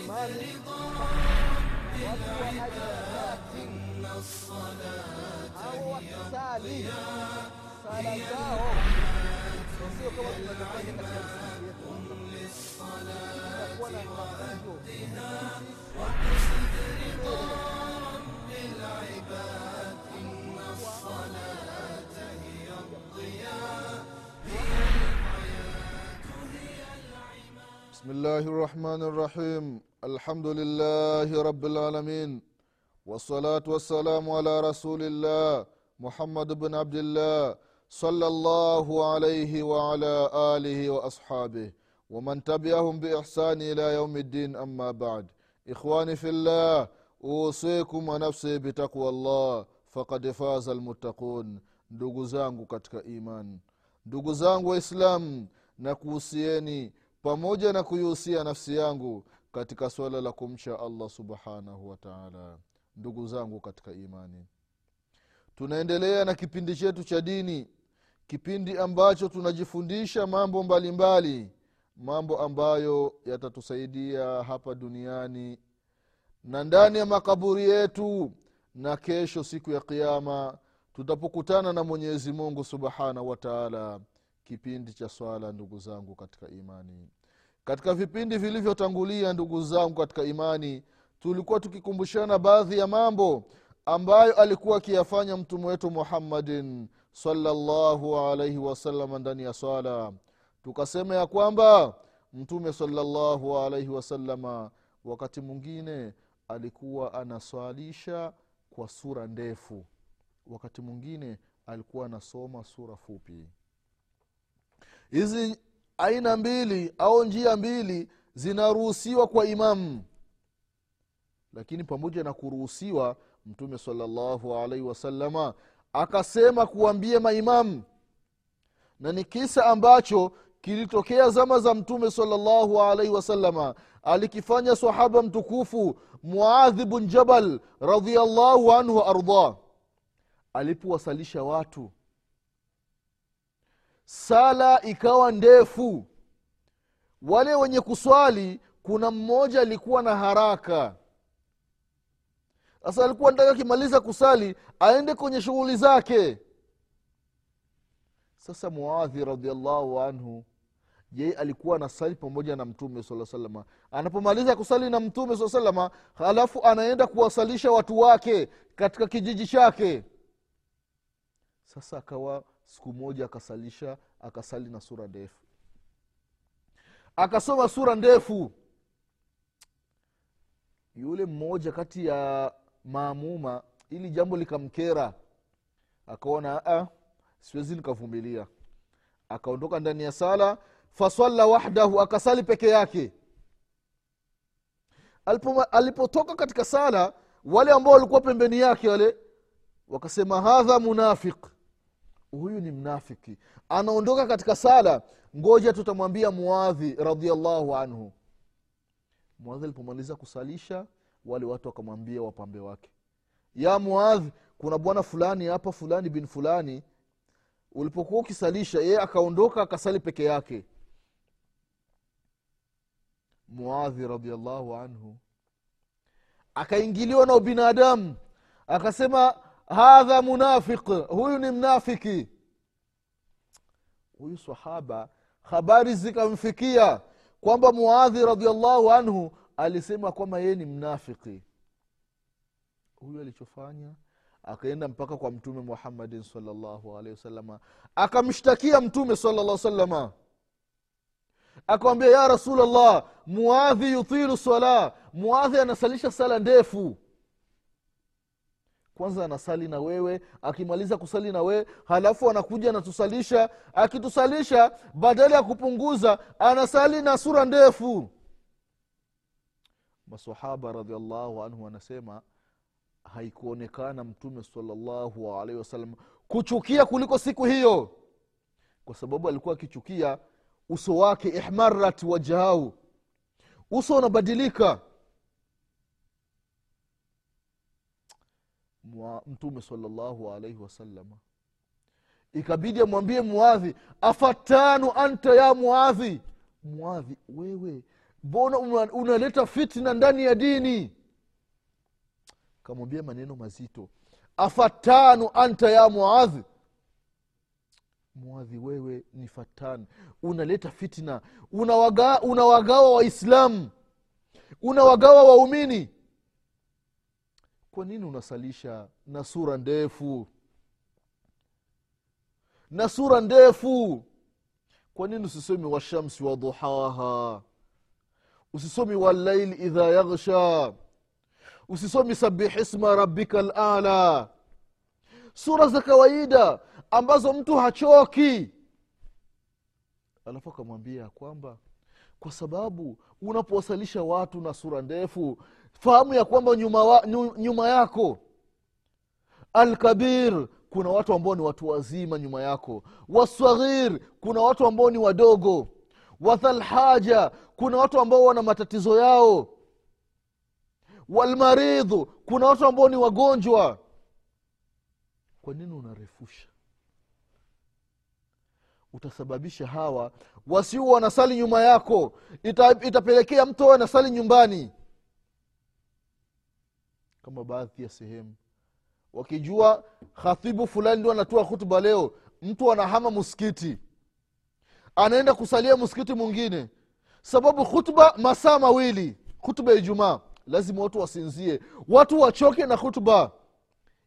imani watu wa harakati hao wakisali sala zao sio kama tunavyofanya katika misikiti yetu itakuwa na mafunzo بسم الله الرحمن الرحيم الحمد لله رب العالمين والصلاة والسلام على رسول الله محمد بن عبد الله صلى الله عليه وعلى آله وأصحابه ومن تبعهم بإحسان إلى يوم الدين أما بعد إخواني في الله أوصيكم ونفسي بتقوى الله فقد فاز المتقون ndugu zangu katika iman ndugu zangu waislamu na kuhusieni pamoja na kuihusia nafsi yangu katika swala la kumcha allah subhanahu wataala ndugu zangu katika imani tunaendelea na kipindi chetu cha dini kipindi ambacho tunajifundisha mambo mbalimbali mbali, mambo ambayo yatatusaidia hapa duniani na ndani ya makaburi yetu. Na kesho siku ya kiama tutapokutana na mwenyezi mungu subhanahu wataala kipindi cha swala ndugu zangu katika imani katika vipindi vilivyotangulia ndugu zangu katika imani tulikuwa tukikumbushana baadhi ya mambo ambayo alikuwa akiyafanya mtume wetu muhammadin salallahu alaihi wasalama ndani ya swala. Tukasema ya kwamba mtume salallahu alaihi wasalama wakati mwingine alikuwa anaswalisha kwa sura ndefu. Wakati mwingine alikuwa anasoma sura fupi. Hizi aina mbili au njia mbili zinaruhusiwa kwa imamu lakini pamoja na kuruhusiwa mtume salllahu alaihi wasalama akasema kuambie maimamu na ni kisa ambacho kilitokea zama za mtume salllahu alaihi wasalama alikifanya sahaba mtukufu muadhi bun jabal radiallahu anhu waardah alipowasalisha watu sala ikawa ndefu. Wale wenye kuswali kuna mmoja alikuwa na haraka. Sasa alikuwa nataka akimaliza kusali aende kwenye shughuli zake. Sasa muadhi radiallahu anhu yeye alikuwa anasali pamoja na mtume saa salama anapomaliza kusali na mtume saa salama halafu anaenda kuwasalisha watu wake katika kijiji chake. Sasa akawa siku moja akasalisha akasali na sura ndefu. Akasoma sura ndefu. Yule mmoja kati ya maamuma ili jambo likamkera akaona siwezi nikavumilia. Akaondoka ndani ya sala fasalla wahdahu akasali peke yake. Alipo, alipotoka katika sala wale ambao walikuwa pembeni yake wale wakasema hadha munafiq huyu ni mnafiki. Anaondoka katika sala. Ngoja tutamwambia muadhi radiallahu anhu. Muadhi alipomaliza kusalisha wale watu wakamwambia wapambe wake ya muadhi kuna bwana fulani hapa fulani bin fulani. Ulipokuwa ukisalisha yeye akaondoka akasali peke yake. Muadhi radiallahu anhu akaingiliwa na ubinadamu. Akasema hadha munafiq huyu ni mnafiki. Huyu sahaba habari zikamfikia kwamba muadhi radiallahu anhu alisema kwamba yeye ni mnafiki. Huyu alichofanya akaenda mpaka kwa mtume muhammadin salllahu alehi wasalama akamshtakia mtume salllah salama akamwambia ya rasulllah muadhi yutilu sala muadhi anasalisha sala ndefu kwanza anasali na wewe akimaliza kusali na wewe halafu anakuja anatusalisha akitusalisha badala ya kupunguza anasali na sura ndefu. Masahaba radiallahu anhu anasema haikuonekana mtume salallahu alaihi wasallam kuchukia kuliko siku hiyo. Kwa sababu alikuwa akichukia uso wake ihmarat wajhahu. Uso unabadilika Mwa- mtume salallahu alaihi wasalama ikabidi amwambie muadhi afatanu anta ya muadhi? Muadhi wewe mbona unaleta fitna ndani ya dini? Kamwambia maneno mazito afatanu anta ya muadhi? Muadhi wewe ni fatan unaleta fitna. Unawagawa unawagawa waislamu. Unawagawa waumini kwa nini unasalisha na sura ndefu? Na sura ndefu! Kwa nini usisomi washamsi waduhaha usisomi walaili idha yaghsha? Usisomi sabihisma rabika lala sura za kawaida ambazo mtu hachoki. Alafu akamwambia kwamba kwa sababu unapowasalisha watu na sura ndefu fahamu ya kwamba nyuma, wa, nyuma yako alkabir kuna watu ambao ni watu wazima nyuma yako. Waswaghir kuna watu ambao ni wadogo. Wathalhaja kuna watu ambao wana matatizo yao. Walmaridhu kuna watu ambao ni wagonjwa. Kwa nini unarefusha? Utasababisha hawa wasio wanasali nyuma yako. Ita, itapelekea mtu awe anasali nyumbani kama baadhi ya sehemu. Wakijua khatibu fulani ndio anatoa hutuba leo mtu anahama msikiti. Anaenda kusalia msikiti mwingine. Sababu hutuba masaa mawili hutuba ya ijumaa lazima watu wasinzie. Watu wachoke na hutuba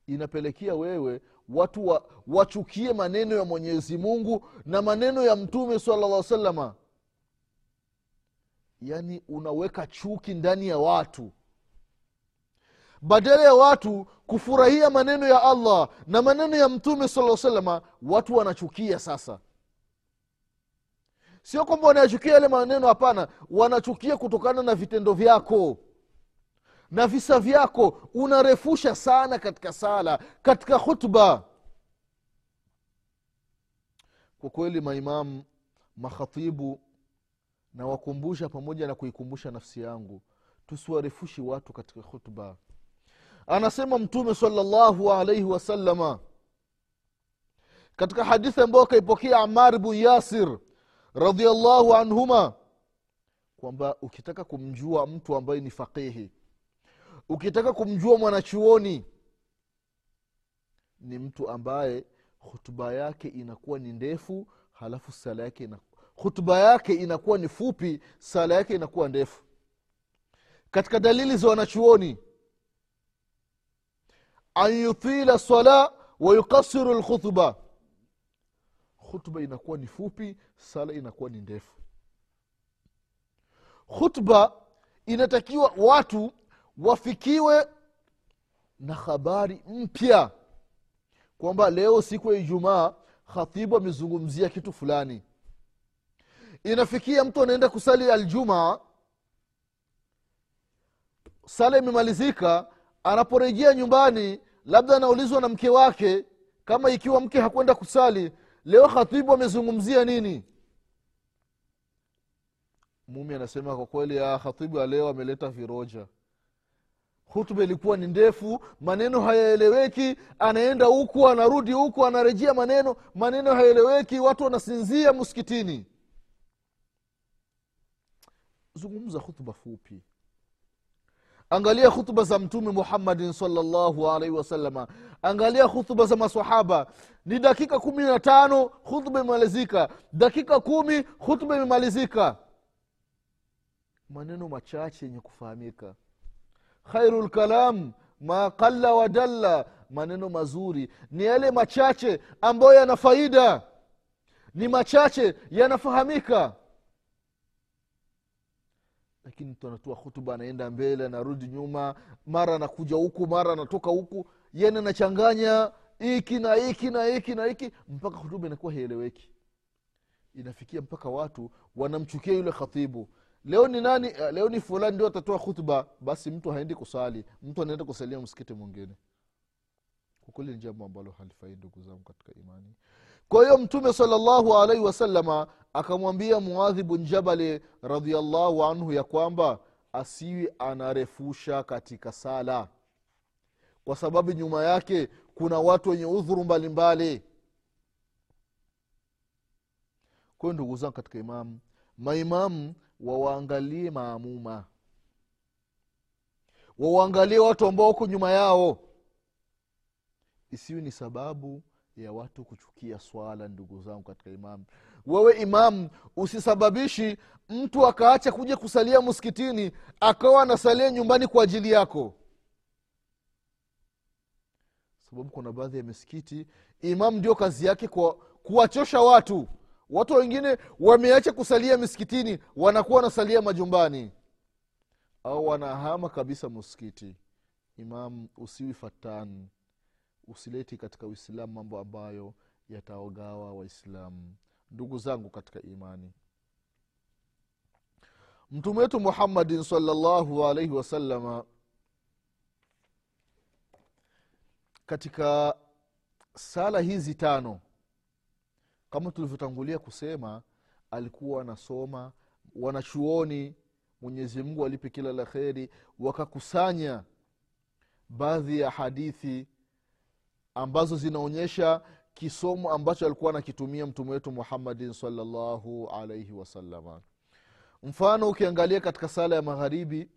inapelekea wewe watu wa, wachukie maneno ya mwenyezi mungu na maneno ya mtume sala salama yaani unaweka chuki ndani ya watu badala ya watu kufurahia maneno ya allah na maneno ya mtume sala salama watu wanachukia sasa. Sio kwamba wanayachukia yale maneno hapana. Wanachukia kutokana na vitendo vyako. Na visa vyako unarefusha sana katika sala katika khutba. Kwa kweli maimamu makhatibu nawakumbusha pamoja na kuikumbusha nafsi yangu tusiwarefushi watu katika khutba anasema mtume salllahu alaihi wasalama katika hadithi ambayo akaipokea amar bn yasir radiallahu anhuma kwamba ukitaka kumjua mtu ambaye ni faqihi ukitaka kumjua mwanachuoni ni mtu ambaye hutuba yake inakuwa ni ndefu halafu sala yake hutuba yake inakuwa ni fupi sala yake inakuwa ndefu. Katika dalili za wanachuoni an yutila sala wa yukasiru lkhutba khutba inakuwa ni fupi sala inakuwa ni ndefu. Khutba inatakiwa watu wafikiwe na habari mpya kwamba leo siku ya ijumaa khatibu amezungumzia kitu fulani. Inafikia mtu anaenda kusali aljumaa sala imemalizika anaporejea nyumbani labda anaulizwa na mke wake kama ikiwa mke hakwenda kusali leo khatibu amezungumzia nini? Mumi anasema kwa kweli khatibu ya leo ameleta viroja. Hutuba ilikuwa ni ndefu maneno hayaeleweki anaenda huku anarudi huku anarejea maneno maneno hayaeleweki watu wanasinzia msikitini. Zungumza hutuba fupi angalia hutuba za mtume muhammadin salllahu alaihi wasalama angalia hutuba za masahaba ni dakika kumi na tano hutuba imemalizika. Dakika kumi hutuba imemalizika. Maneno machache yenye kufahamika. Khairu lkalam ma qalla wadalla maneno mazuri. Ni yale machache ambayo yana faida. Ni machache yanafahamika lakini mtu anatoa hutuba anaenda mbele anarudi nyuma mara anakuja huku mara anatoka huku yani anachanganya hiki na hiki na hiki na hiki mpaka hutuba inakuwa haieleweki. Inafikia mpaka watu wanamchukia yule khatibu. Leo ni nani eh, leo ni fulani ndio atatoa khutba basi mtu haendi kusali. Mtu anaenda kusalia msikiti mwingine. Kwa kweli ni jambo ambalo halifai ndugu zangu katika imani kwa hiyo mtume salllahu alaihi wasalama akamwambia muadhi bun jabali radiallahu anhu ya kwamba asiwi anarefusha katika sala. Kwa sababu nyuma yake kuna watu wenye udhuru mbalimbali. Kwayo ndugu zangu katika imamu maimamu wawaangalie maamuma. Wawaangalie watu ambao wako nyuma yao. Isiwi ni sababu ya watu kuchukia swala ndugu zangu katika imamu wewe imamu usisababishi mtu akaacha kuja kusalia msikitini akawa anasalia nyumbani kwa ajili yako. Sababu kuna baadhi ya misikiti imam ndio kazi yake kwa kuwachosha watu. Watu wengine wameacha kusalia misikitini wanakuwa wanasalia majumbani. Au wanahama kabisa msikiti. Imam usiwi fatan usileti katika uislamu mambo ambayo yataogawa waislamu. Ndugu zangu katika imani. Mtume wetu muhammadin salllahu alaihi wasalama katika sala hizi tano kama tulivyotangulia kusema alikuwa anasoma wanachuoni mwenyezi mungu alipe kila la kheri wakakusanya baadhi ya hadithi ambazo zinaonyesha kisomo ambacho alikuwa anakitumia mtume wetu muhammadin salllahu alaihi wasalama mfano ukiangalia katika sala ya magharibi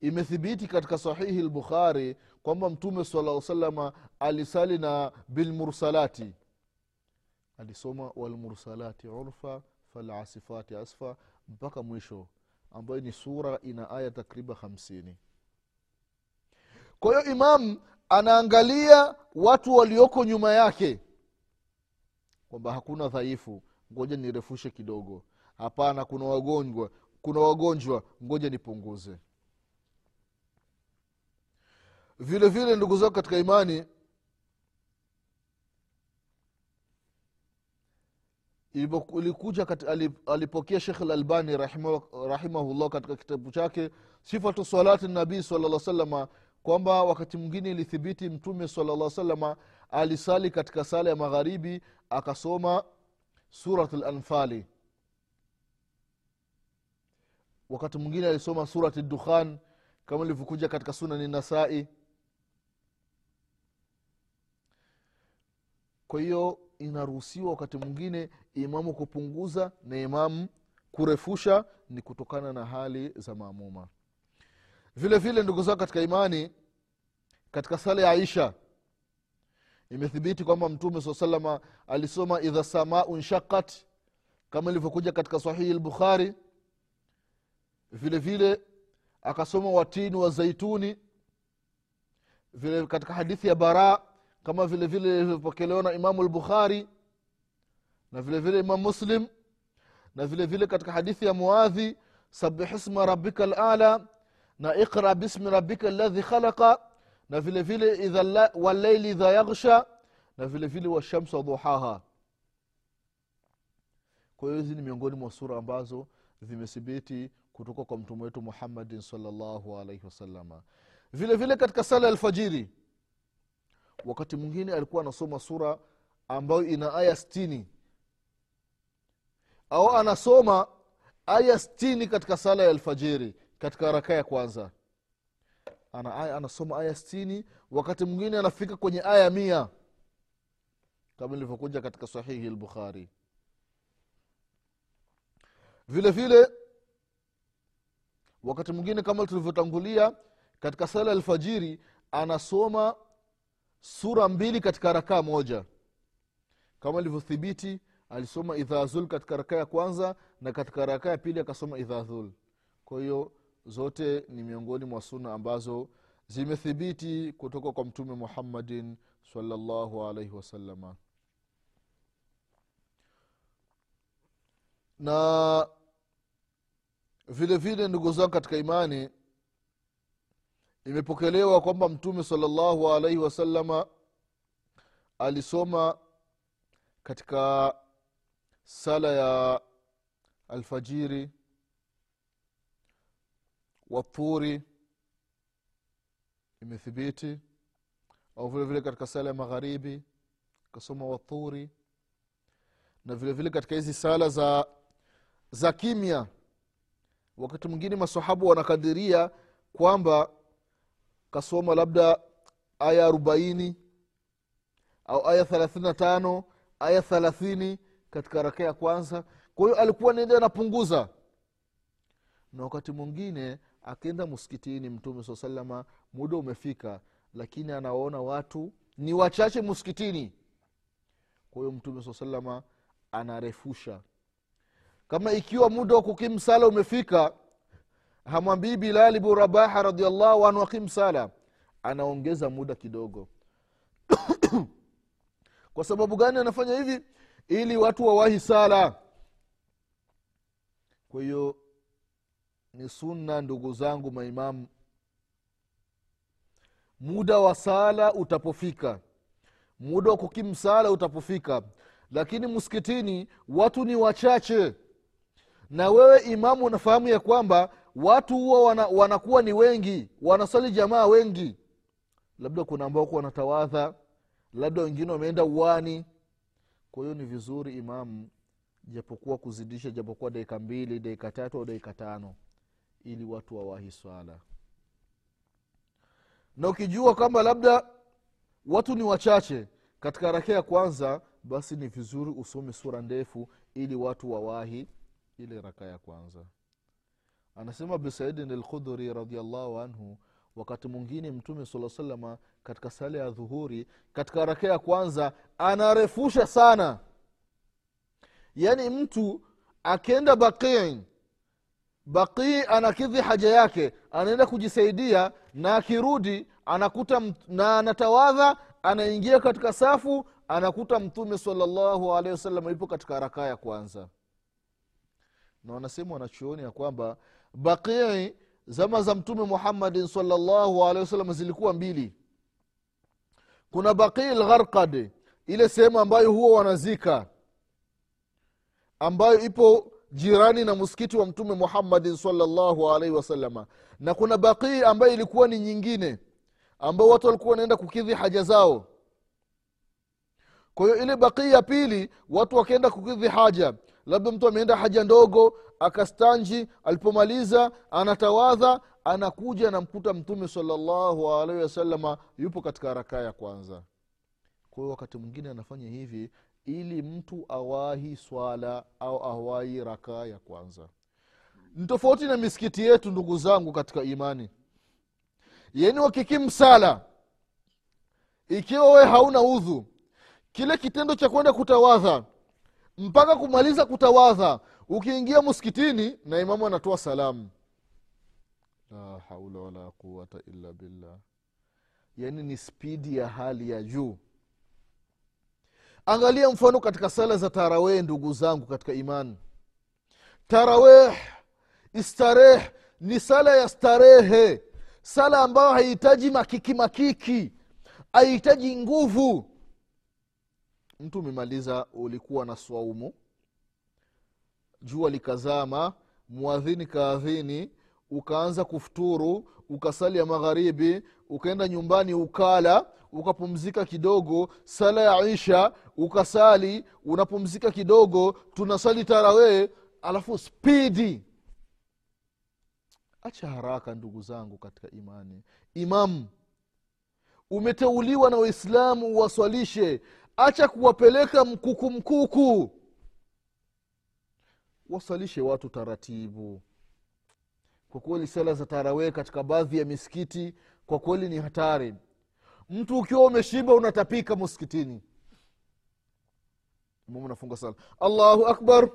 imethibiti katika sahihi lbukhari kwamba mtume sala salama alisali na bilmursalati. Alisoma walmursalati urfa falasifati asfa mpaka mwisho ambayo ni sura ina aya takriban hamsini. Kwa hiyo imam anaangalia watu walioko nyuma yake kwamba hakuna dhaifu ngoja nirefushe kidogo. Hapana kuna wagonjwa kuna wagonjwa ngoja nipunguze. Vile vile ndugu zako katika imani ilikuja alipokea shekh lalbani rahimahullah katika kitabu chake sifatu salati nabii sala salama kwamba wakati mwingine ilithibiti mtume sala salama alisali katika sala ya magharibi akasoma surat lanfali wakati mwingine alisoma surat dukhan kama ilivyokuja katika sunani nasai kwa hiyo inaruhusiwa wakati mwingine imamu kupunguza na imamu kurefusha ni kutokana na hali za maamuma vile vile ndugu zao katika imani katika sala ya aisha imethibiti kwamba mtume saa salama alisoma idha samau nshakat kama ilivyokuja katika sahihi lbukhari vile vile akasoma watini wa zaituni. Vile katika hadithi ya bara kama vile vile ilivyopokelewa na imamu lbukhari na vile vile imam muslim na vile vile katika hadithi ya muadhi sabih isma rabika lala na iqra bismi rabika ladhi khalaqa na vile vile walaili idha yaghsha na vile vile washamsa duhaha. Kwa hiyo hizi ni miongoni mwa sura ambazo zimethibiti kutoka kwa mtume wetu muhammadin salllahu alaihi wasalama vile vile katika sala ya alfajiri wakati mwingine alikuwa anasoma sura ambayo ina aya stini au anasoma aya stini katika sala ya alfajiri katika raka ya kwanza. Ana aya, anasoma aya stini wakati mwingine anafika kwenye aya mia. Kama ilivyokuja katika sahihi lbukhari vile vile wakati mwingine kama tulivyotangulia katika sala alfajiri anasoma sura mbili katika rakaa moja. Kama ilivyothibiti alisoma idhazul katika rakaa ya kwanza na katika rakaa ya pili akasoma idhazul kwa hiyo zote ni miongoni mwa suna ambazo zimethibiti kutoka kwa mtume muhammadin salllahu alaihi wasalama na vile vile ndugu zangu katika imani imepokelewa kwamba mtume salllahu alaihi wasalama alisoma katika sala ya alfajiri wathuri imethibiti au vile vile katika sala ya magharibi kasoma wathuri na vile vile katika hizi sala za za kimya. Wakati mwingine masahabu wanakadiria kwamba kasoma labda aya arobaini au aya thelathini na tano aya thelathini katika raka ya kwanza. Kwa hiyo alikuwa nende anapunguza. Na wakati mwingine akienda msikitini mtume saa salama muda umefika lakini anawaona watu ni wachache msikitini. Kwa hiyo mtume saa salama anarefusha. Kama ikiwa muda wa kukim sala umefika hamwambii bilali bu rabaha radiallahu anhu akim sala anaongeza muda kidogo. Kwa sababu gani anafanya hivi? Ili watu wawahi sala. Kwa hiyo ni sunna ndugu zangu maimamu. Muda wa sala utapofika. Muda wa kukimu utapofika. Lakini msikitini watu ni wachache. Na wewe imamu unafahamu ya kwamba watu huwa wana, wanakuwa ni wengi. Wanasali jamaa wengi. Labda kuna ambao kuwa wanatawadha. Labda wengine wameenda uwani kwa hiyo ni vizuri imamu japokuwa kuzidisha japokuwa dakika mbili dakika tatu au dakika tano ili watu wawahi swala. Na ukijua kwamba labda watu ni wachache katika rakia ya kwanza basi ni vizuri usome sura ndefu ili watu wawahi ile raka ya kwanza. Anasema bisaidin lkhudhuri radiallahu anhu wakati mwingine mtume saa salama katika sala ya dhuhuri katika raka ya kwanza anarefusha sana. Yaani mtu akenda baqii baqii anakidhi haja yake anaenda kujisaidia na akirudi anakuta na anatawadha anaingia katika safu anakuta mtume salllahu alehi wasallam ipo katika rakaa ya kwanza. Na wanasema wanachuoni ya kwamba baqii zama za mtume muhammadin salllahu alehi wasallam zilikuwa mbili. Kuna baqii lgharkad ile sehemu ambayo huwa wanazika ambayo ipo jirani na msikiti wa mtume muhammadin salllahu alaihi wasalama na kuna baqii ambayo ilikuwa ni nyingine ambao watu walikuwa wanaenda kukidhi haja zao. Kwa hiyo ile baqii ya pili watu wakaenda kukidhi haja. Labda mtu ameenda haja ndogo akastanji alipomaliza anatawadha anakuja anamkuta mtume salallahu alaihi wasalama yupo katika rakaa ya kwanza. Kwa hiyo wakati mwingine anafanya hivi ili mtu awahi swala au awahi rakaa ya kwanza. Ni tofauti na misikiti yetu ndugu zangu katika imani. Yani wakikimsala ikiwa we hauna udhu kile kitendo cha kwenda kutawadha mpaka kumaliza kutawadha ukiingia msikitini na imamu anatoa salamu. La haula wala quwata illa billah. Yaani ni spidi ya hali ya juu angalia mfano katika sala za taraweh ndugu zangu katika imani taraweh istareh ni sala ya starehe. Sala ambayo haihitaji makiki makiki haihitaji nguvu. Mtu umemaliza ulikuwa na swaumu. Jua likazama mwadhini kaadhini ukaanza kufuturu ukasali ya magharibi ukaenda nyumbani ukala ukapumzika kidogo sala ya isha ukasali unapumzika kidogo tunasali tarawee alafu spidi. Acha haraka ndugu zangu katika imani. Imamu umeteuliwa na waislamu uwaswalishe acha kuwapeleka mkuku mkuku. Waswalishe watu taratibu kwa kweli sala za tarawee katika baadhi ya misikiti kwa kweli ni hatari mtu ukiwa umeshiba unatapika msikitini imamu nafunga sala allahu akbar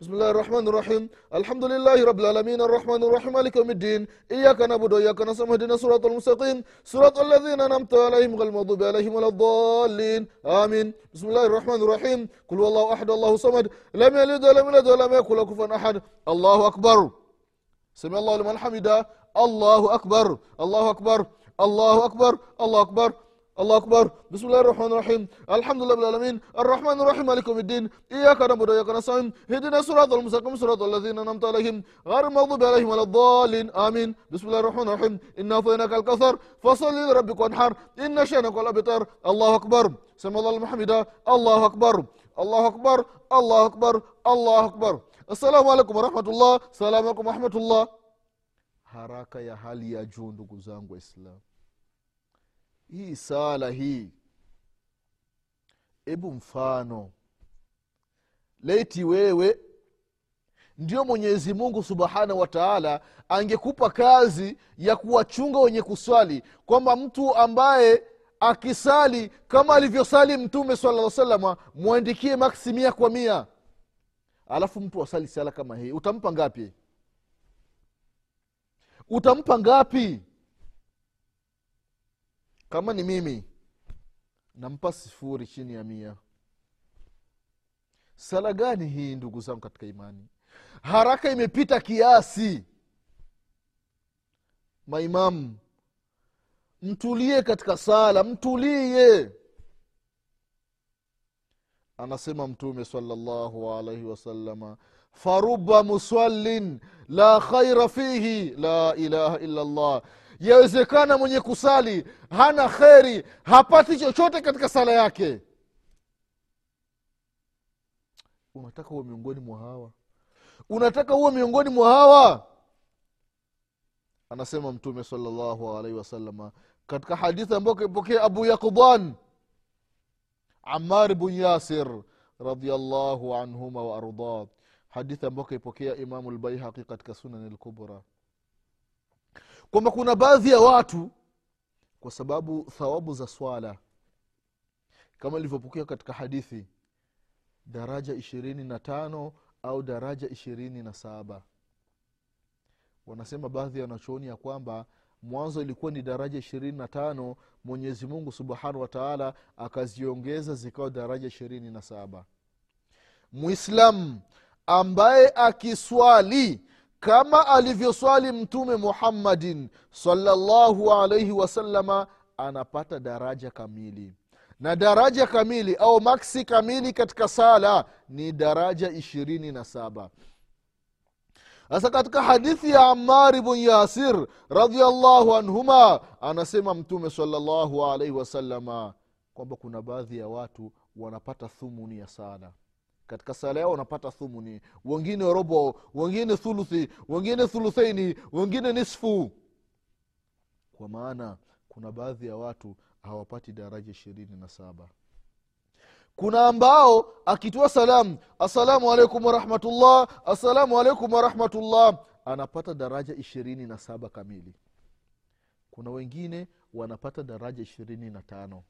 بسم الله الرحمن الرحيم الحمد لله رب العالمين الرحمن الرحيم مالك يوم الدين إياك نعبد وإياك نستعين اهدنا الصراط المستقيم صراط الذين أنعمت عليهم غير المغضوب عليهم ولا الضالين آمين بسم الله الرحمن الرحيم قل هو الله أحد الله صمد لم يلد ولم يولد ولم يكن له كفوا أحد الله أكبر سمع الله لمن حمده الله أكبر الله أكبر الله أكبر الله أكبر الله أكبر بسم الله الرحمن الرحيم الحمد لله رب العالمين الرحمن الرحيم مالك يوم الدين إياك نعبد وإياك نستعين اهدنا الصراط المستقيم صراط الذين أنعمت عليهم غير المغضوب عليهم ولا الضالين آمين بسم الله الرحمن الرحيم إنا أعطيناك الكوثر فصل لربك وانحر إن شأنك الأبتر الله أكبر سمع الله المحمدة الله أكبر الله أكبر الله أكبر الله أكبر السلام عليكم assalamu alaikum warahmatullah. Salamu alaikum warahmatullah. Haraka ya hali ya juu ndugu zangu waislam hii sala hii ebu mfano. Leiti wewe ndio mwenyezi mungu subhanahu wataala angekupa kazi ya kuwachunga wenye kuswali kwamba mtu ambaye akisali kama alivyosali mtume sala salama mwandikie maksi mia kwa mia alafu mtu asali sala kama hii. Utampa ngapi? Utampa ngapi? Kama ni mimi nampa sifuri chini ya mia. Sala gani hii ndugu zangu katika imani? Haraka imepita kiasi. Maimamu mtulie katika sala mtulie anasema mtume salllahu alaihi wasalama faruba musallin la khaira fihi la ilaha illa llah yawezekana mwenye kusali hana kheri hapati chochote katika sala yake. Unataka huwe miongoni mwa hawa? Unataka huwe miongoni mwa hawa? Anasema mtume salllahu alaihi wasalama katika hadithi ambayo kaipokea abu yakuban amar bn yasir radiallahu anhuma waardah hadithi ambayo kaipokea imamu lbaihaqi katika sunani lkubra kwamba kuna baadhi ya watu kwa sababu thawabu za swala kama ilivyopokea katika hadithi daraja ishirini na tano au daraja ishirini na saba. Wanasema baadhi ya wanachooni ya kwamba mwanzo ilikuwa ni daraja ishirini na tano mwenyezi mungu subhanahu wa taala akaziongeza zikawa daraja ishirini na saba. Mwislamu ambaye akiswali kama alivyoswali mtume muhammadin salllahu alaihi wasalama anapata daraja kamili. Na daraja kamili au maksi kamili katika sala ni daraja ishirini na saba sasa katika hadithi ya amar bn yasir radiallahu anhuma anasema mtume salllahu alaihi wasalama kwamba kuna baadhi ya watu wanapata thumuni ya sala. Katika sala yao wanapata thumuni. Wengine robo wengine thuluthi wengine thuluthaini wengine nisfu. Kwa maana kuna baadhi ya watu hawapati daraja ishirini na saba kuna ambao akitoa salamu assalamu alaikum warahmatullah assalamu alaikum warahmatullah anapata daraja ishirini na saba kamili. Kuna wengine wanapata daraja ishirini na tano.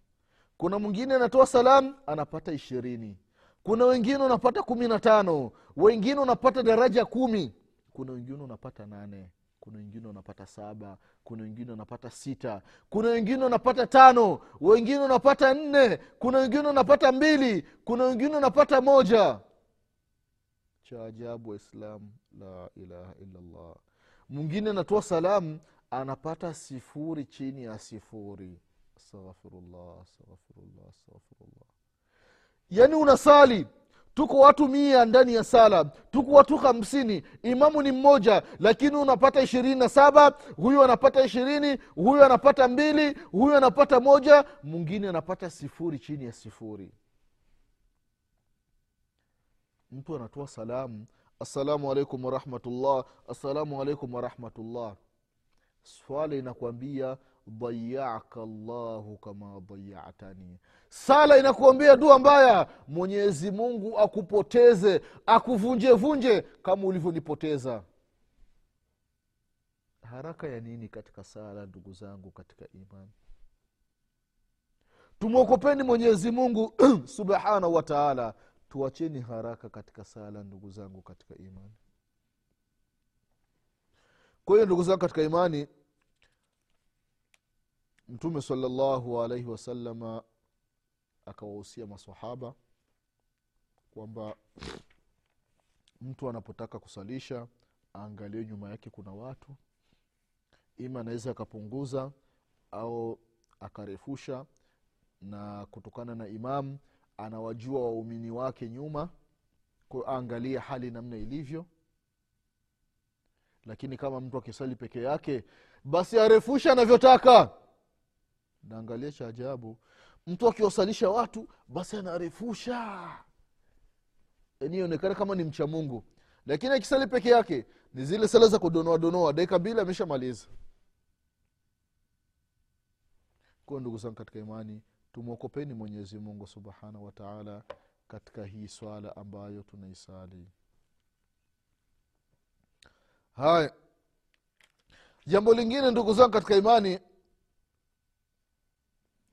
Kuna mwingine anatoa salamu anapata ishirini. Kuna wengine unapata kumi na tano. Wengine unapata daraja kumi. Kuna wengine unapata nane kuna wengine unapata saba kuna wengine wanapata sita kuna wengine wanapata tano wengine wanapata nne kuna wengine wanapata mbili kuna wengine unapata moja. Cha ajabu waislamu la ilaha illallah. Mwingine anatoa salamu anapata sifuri chini ya sifuri. Astaghfirullah astaghfirullah astaghfirullah. Yaani unasali tuko watu mia ndani ya sala. Tuko watu hamsini. Imamu ni mmoja lakini unapata ishirini na saba huyu anapata ishirini huyu anapata mbili huyu anapata moja mwingine anapata sifuri chini ya sifuri. Mtu anatoa salamu. Assalamu alaikum warahmatullah assalamu alaikum warahmatullah swala inakwambia dayaka llahu kama dayatani. Sala inakuambia dua mbaya mwenyezi mungu akupoteze akuvunjevunje kama ulivyonipoteza. Haraka ya nini katika sala ndugu zangu katika imani? Tumwokopeni mwenyezi mungu subhanahu wa taala. Tuacheni haraka katika sala ndugu zangu katika imani. Kwa hiyo ndugu zangu katika imani mtume salallahu alaihi wasalama akawahusia masahaba kwamba mtu anapotaka kusalisha aangalie nyuma yake kuna watu. Ima anaweza akapunguza au akarefusha na kutokana na imamu anawajua waumini wake nyuma. Kwayo aangalie hali namna ilivyo. Lakini kama mtu akisali peke yake basi arefusha anavyotaka naangalia cha ajabu. Mtu akiwasalisha watu basi anarefusha. Yani ionekana kama ni mcha mungu. Lakini akisali peke yake ni zile sala za kudonoa donoa. Dakika mbili ameshamaliza. Kuwa ndugu zangu katika imani tumwokopeni mwenyezi mungu subhanahu wataala katika hii swala ambayo tunaisali. Haya. Jambo lingine ndugu zangu katika imani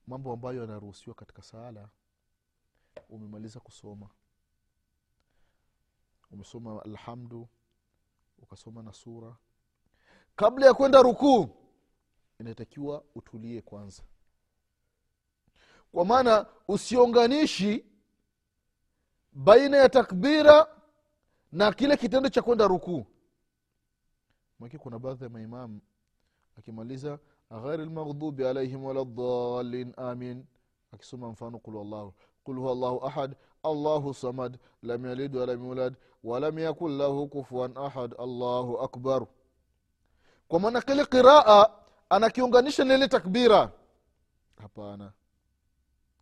mambo ambayo yanaruhusiwa katika sala umemaliza kusoma. Umesoma alhamdu ukasoma na sura. Kabla ya kwenda rukuu inatakiwa utulie kwanza. Kwa maana usionganishi baina ya takbira na kile kitendo cha kwenda rukuu. Maki kuna baadhi ya maimamu akimaliza ghairi lmaghdubi alaihim wala dhalin amin akisoma mfano qul wallahu qul huwa llahu ahad allahu samad lam yalid walam yulad walam yakun lahu kufuan ahad allahu akbar kwa maana kile qiraa anakiunganisha na ile takbira. Hapana.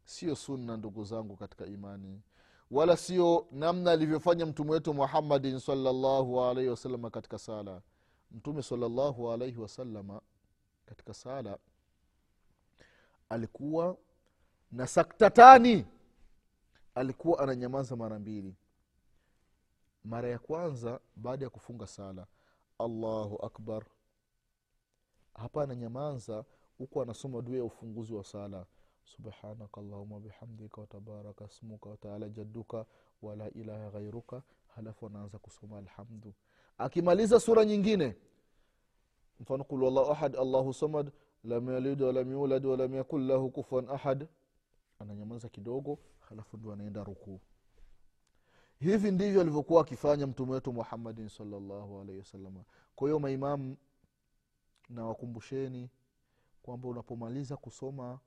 Sio sunna ndugu zangu katika imani. Wala sio namna alivyofanya mtume wetu muhammadin salllahu alaihi wasalama katika sala. Mtume salllahu alaihi wasalama katika sala alikuwa na saktatani alikuwa ananyamaza mara mbili. Mara ya kwanza baada ya kufunga sala allahu akbar. Hapa ananyamaza huku anasoma dua ya ufunguzi wa sala. Subhanaka allahuma bihamdika watabaraka smuka wataala jadduka wala ilaha ghairuka halafu anaanza kusoma alhamdu. Akimaliza sura nyingine mfano kul wallahu ahad allahu samad lam yalid walam yulad walam yakun lahu kufuan ahad. Ananyamaza kidogo halafu ndio anaenda rukuu. Hivi ndivyo alivyokuwa akifanya mtume wetu muhammadin salllahu alaihi wasalama kwa hiyo maimamu na kwamba unapomaliza kusoma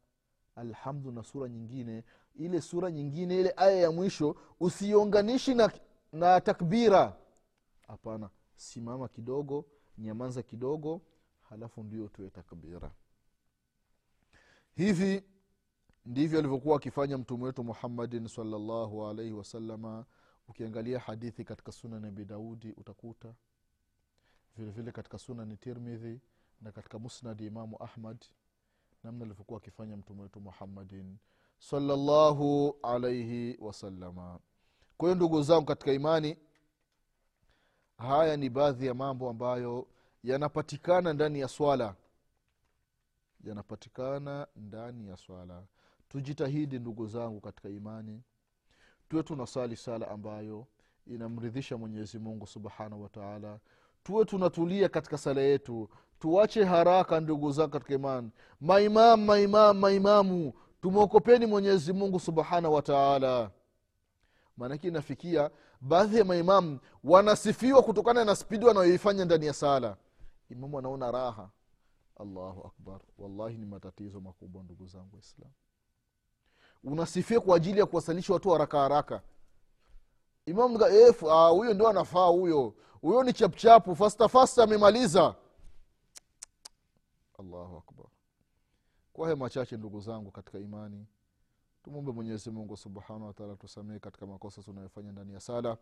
alhamdu na sura nyingine ile sura nyingine ile aya ya mwisho usiunganishi na, na takbira. Hapana simama kidogo nyamaza kidogo halafu ndio tuwe takbira. Hivi ndivyo alivyokuwa akifanya mtume wetu muhammadin salllahu alaihi wasalama ukiangalia hadithi katika sunani abi daudi utakuta vile vile katika sunani tirmidhi na katika musnadi imamu ahmad namna alivyokuwa akifanya mtume wetu muhammadin salllahu alaihi wasalama kwa hiyo ndugu zangu katika imani haya ni baadhi ya mambo ambayo yanapatikana ndani ya swala. Yanapatikana ndani ya swala. Tujitahidi ndugu zangu katika imani. Tuwe tunasali sala ambayo inamridhisha mwenyezi mungu subhanahu wataala tuwe tunatulia katika sala yetu. Tuache haraka ndugu zangu katika imani. Maimamu maimamu maimamu tumwokopeni mwenyezi mungu subhanahu wataala maanake inafikia baadhi ya maimamu wanasifiwa kutokana na spidi wanayoifanya ndani ya sala. Imamu anaona raha. Allahu akbar. Wallahi ni matatizo makubwa ndugu zangu waislam unasifia kwa ajili ya kuwasalisha watu haraka haraka. Imam huyo ndio anafaa huyo. Huyo ni chapchapu. Fasta fasta amemaliza. Allahu akbar. Kwa haya machache ndugu zangu katika imani tumwombe mwenyezi mungu subhanahu wataala tusamehe katika makosa tunayofanya ndani ya sala.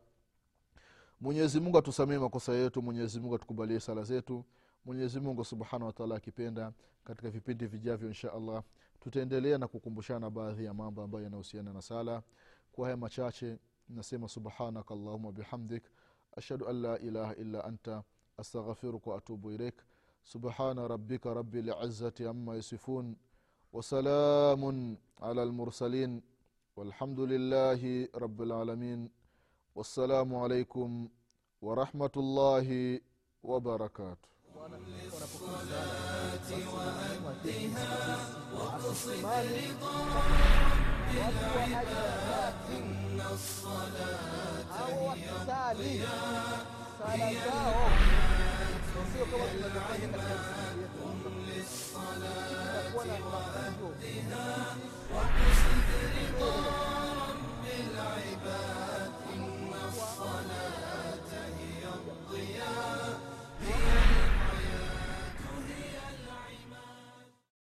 Mwenyezi mungu makosa yetu mwenyezi atukubalie sala zetu. Mwenyezi mungu subhanahu wataala akipenda katika vipindi vijavyo insha allah tutaendelea na kukumbushana baadhi ya mambo ambayo yanahusiana na sala. Kwa haya machache nasema subhanaka allahuma bihamdik ashhadu an la ilaha illa anta astaghfiruka waatubu ilaik subhana rabika rabi lizati ama yasifun وسلام على المرسلين والحمد لله رب العالمين والسلام عليكم ورحمة الله وبركاته. الصلاة وأدها واقصد رضا إن الصلاة هي الضياء هي الحياة العباد قم للصلاة وقصد رضا رب العباد